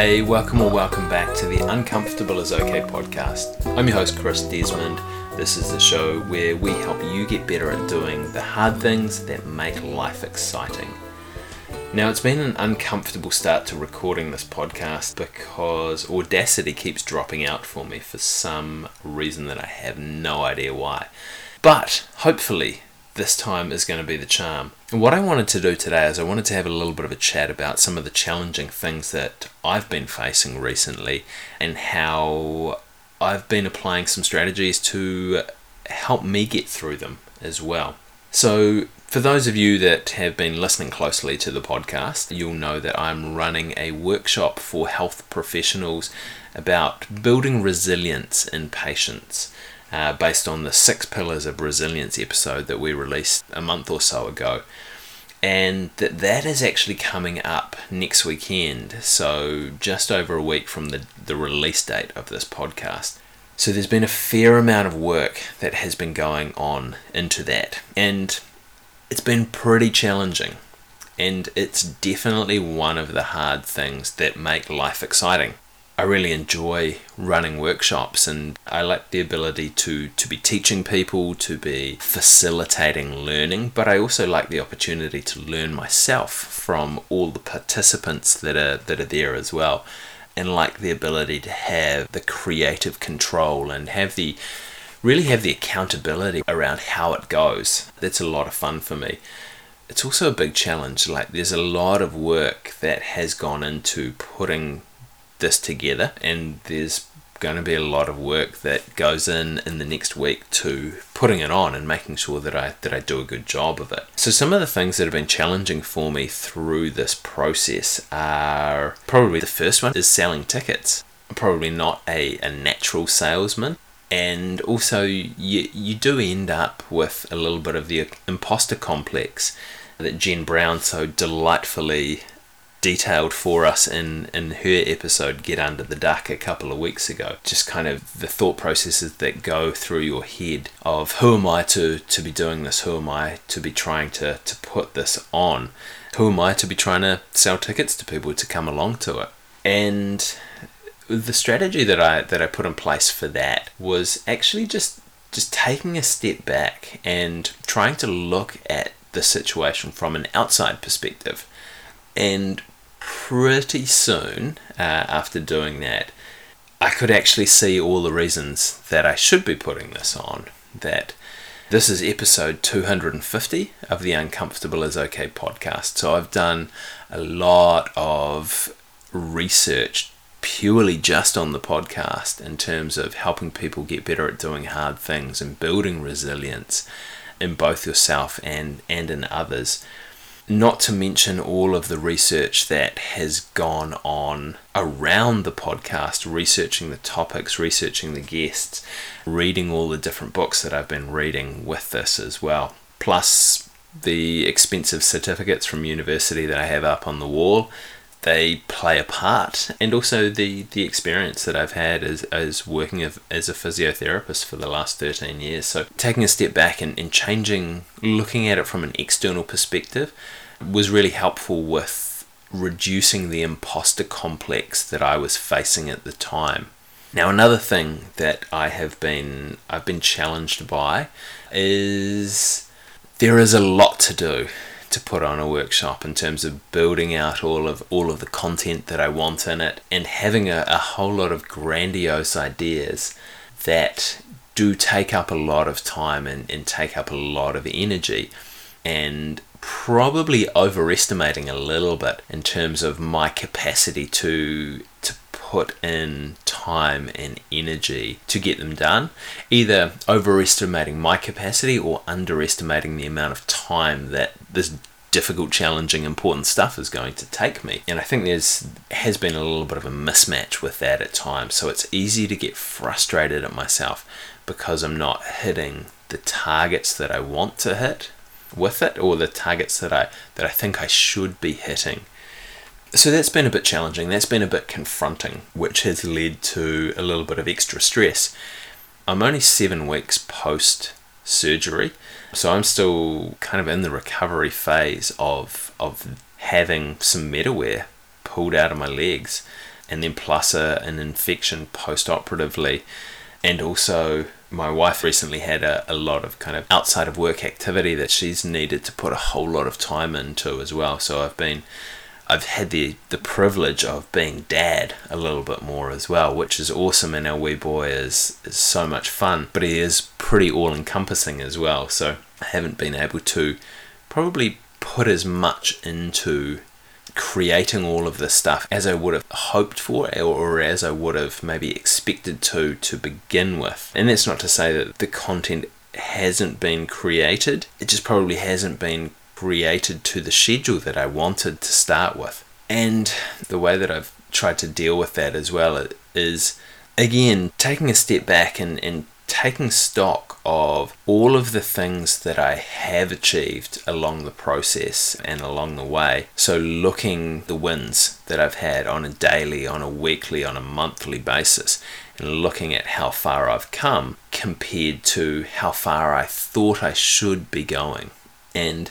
Hey, welcome or welcome back to the Uncomfortable is Okay podcast. I'm your host, Chris Desmond. This is the show where we help you get better at doing the hard things that make life exciting. Now, it's been an uncomfortable start to recording this podcast because Audacity keeps dropping out for me for some reason that I have no idea why. But hopefully, this time is going to be the charm. And what I wanted to do today is I wanted to have a little bit of a chat about some of the challenging things that I've been facing recently and how I've been applying some strategies to help me get through them as well. So, for those of you that have been listening closely to the podcast, you'll know that I'm running a workshop for health professionals about building resilience in patients uh, based on the six pillars of resilience episode that we released a month or so ago. And that that is actually coming up next weekend, so just over a week from the, the release date of this podcast. So there's been a fair amount of work that has been going on into that. And it's been pretty challenging. And it's definitely one of the hard things that make life exciting. I really enjoy running workshops and I like the ability to, to be teaching people, to be facilitating learning, but I also like the opportunity to learn myself from all the participants that are that are there as well. And like the ability to have the creative control and have the really have the accountability around how it goes. That's a lot of fun for me. It's also a big challenge. Like there's a lot of work that has gone into putting this together, and there's going to be a lot of work that goes in in the next week to putting it on and making sure that I that I do a good job of it. So some of the things that have been challenging for me through this process are probably the first one is selling tickets. I'm probably not a, a natural salesman and also you you do end up with a little bit of the imposter complex that Jen Brown so delightfully detailed for us in, in her episode Get Under the Duck a couple of weeks ago. Just kind of the thought processes that go through your head of who am I to, to be doing this? Who am I to be trying to, to put this on? Who am I to be trying to sell tickets to people to come along to it? And the strategy that I that I put in place for that was actually just just taking a step back and trying to look at the situation from an outside perspective and pretty soon uh, after doing that, I could actually see all the reasons that I should be putting this on. That this is episode 250 of the Uncomfortable is Okay podcast. So I've done a lot of research purely just on the podcast in terms of helping people get better at doing hard things and building resilience in both yourself and, and in others not to mention all of the research that has gone on around the podcast, researching the topics, researching the guests, reading all the different books that I've been reading with this as well. Plus the expensive certificates from university that I have up on the wall. They play a part, and also the, the experience that I've had as, as working as a physiotherapist for the last 13 years. So, taking a step back and, and changing, looking at it from an external perspective, was really helpful with reducing the imposter complex that I was facing at the time. Now another thing that I have been I've been challenged by is there is a lot to do to put on a workshop in terms of building out all of all of the content that I want in it and having a, a whole lot of grandiose ideas that do take up a lot of time and, and take up a lot of energy and probably overestimating a little bit in terms of my capacity to to put in time and energy to get them done either overestimating my capacity or underestimating the amount of time that this difficult challenging important stuff is going to take me and i think there's has been a little bit of a mismatch with that at times so it's easy to get frustrated at myself because i'm not hitting the targets that i want to hit with it or the targets that I that I think I should be hitting. So that's been a bit challenging. That's been a bit confronting, which has led to a little bit of extra stress. I'm only 7 weeks post surgery, so I'm still kind of in the recovery phase of of having some metalware pulled out of my legs and then plus a, an infection post operatively. And also, my wife recently had a, a lot of kind of outside of work activity that she's needed to put a whole lot of time into as well. So I've been I've had the the privilege of being dad a little bit more as well, which is awesome. And our wee boy is is so much fun, but he is pretty all encompassing as well. So I haven't been able to probably put as much into creating all of this stuff as I would have hoped for or as I would have maybe expected to to begin with. And that's not to say that the content hasn't been created, it just probably hasn't been created to the schedule that I wanted to start with. And the way that I've tried to deal with that as well is again taking a step back and, and taking stock of all of the things that I have achieved along the process and along the way. So, looking the wins that I've had on a daily, on a weekly, on a monthly basis, and looking at how far I've come compared to how far I thought I should be going. And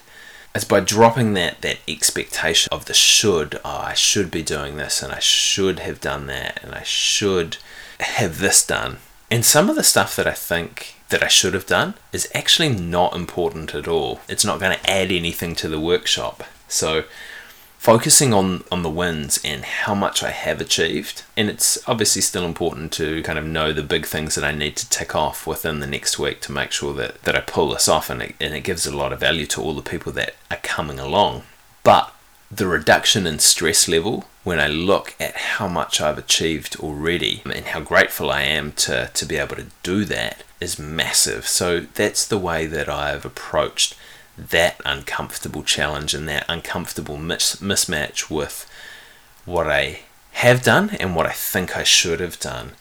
it's by dropping that that expectation of the should oh i should be doing this and i should have done that and i should have this done. And some of the stuff that i think that i should have done is actually not important at all. It's not going to add anything to the workshop. So focusing on on the wins and how much I have achieved and it's obviously still important to kind of know the big things that I need to tick off within the next week to make sure that that I pull this off and it, and it gives a lot of value to all the people that are coming along but the reduction in stress level when I look at how much I've achieved already and how grateful I am to, to be able to do that is massive. So that's the way that I've approached that uncomfortable challenge and that uncomfortable mis- mismatch with what I have done and what I think I should have done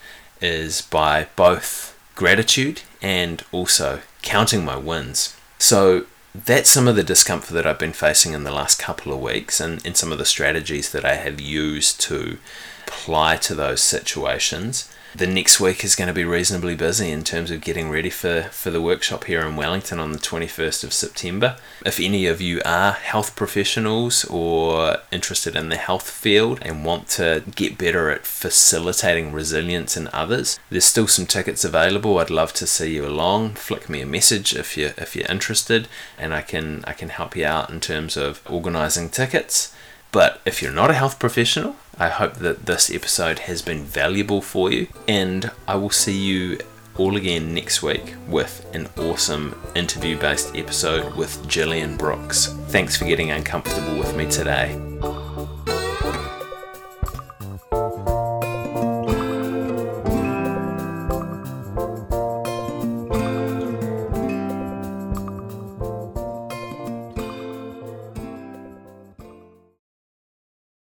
is by both gratitude and also counting my wins. So that's some of the discomfort that I've been facing in the last couple of weeks and, and some of the strategies that I have used to apply to those situations the next week is going to be reasonably busy in terms of getting ready for, for the workshop here in Wellington on the 21st of September. If any of you are health professionals or interested in the health field and want to get better at facilitating resilience in others, there's still some tickets available. I'd love to see you along. Flick me a message if you if you're interested and I can I can help you out in terms of organizing tickets. But if you're not a health professional, I hope that this episode has been valuable for you, and I will see you all again next week with an awesome interview based episode with Gillian Brooks. Thanks for getting uncomfortable with me today.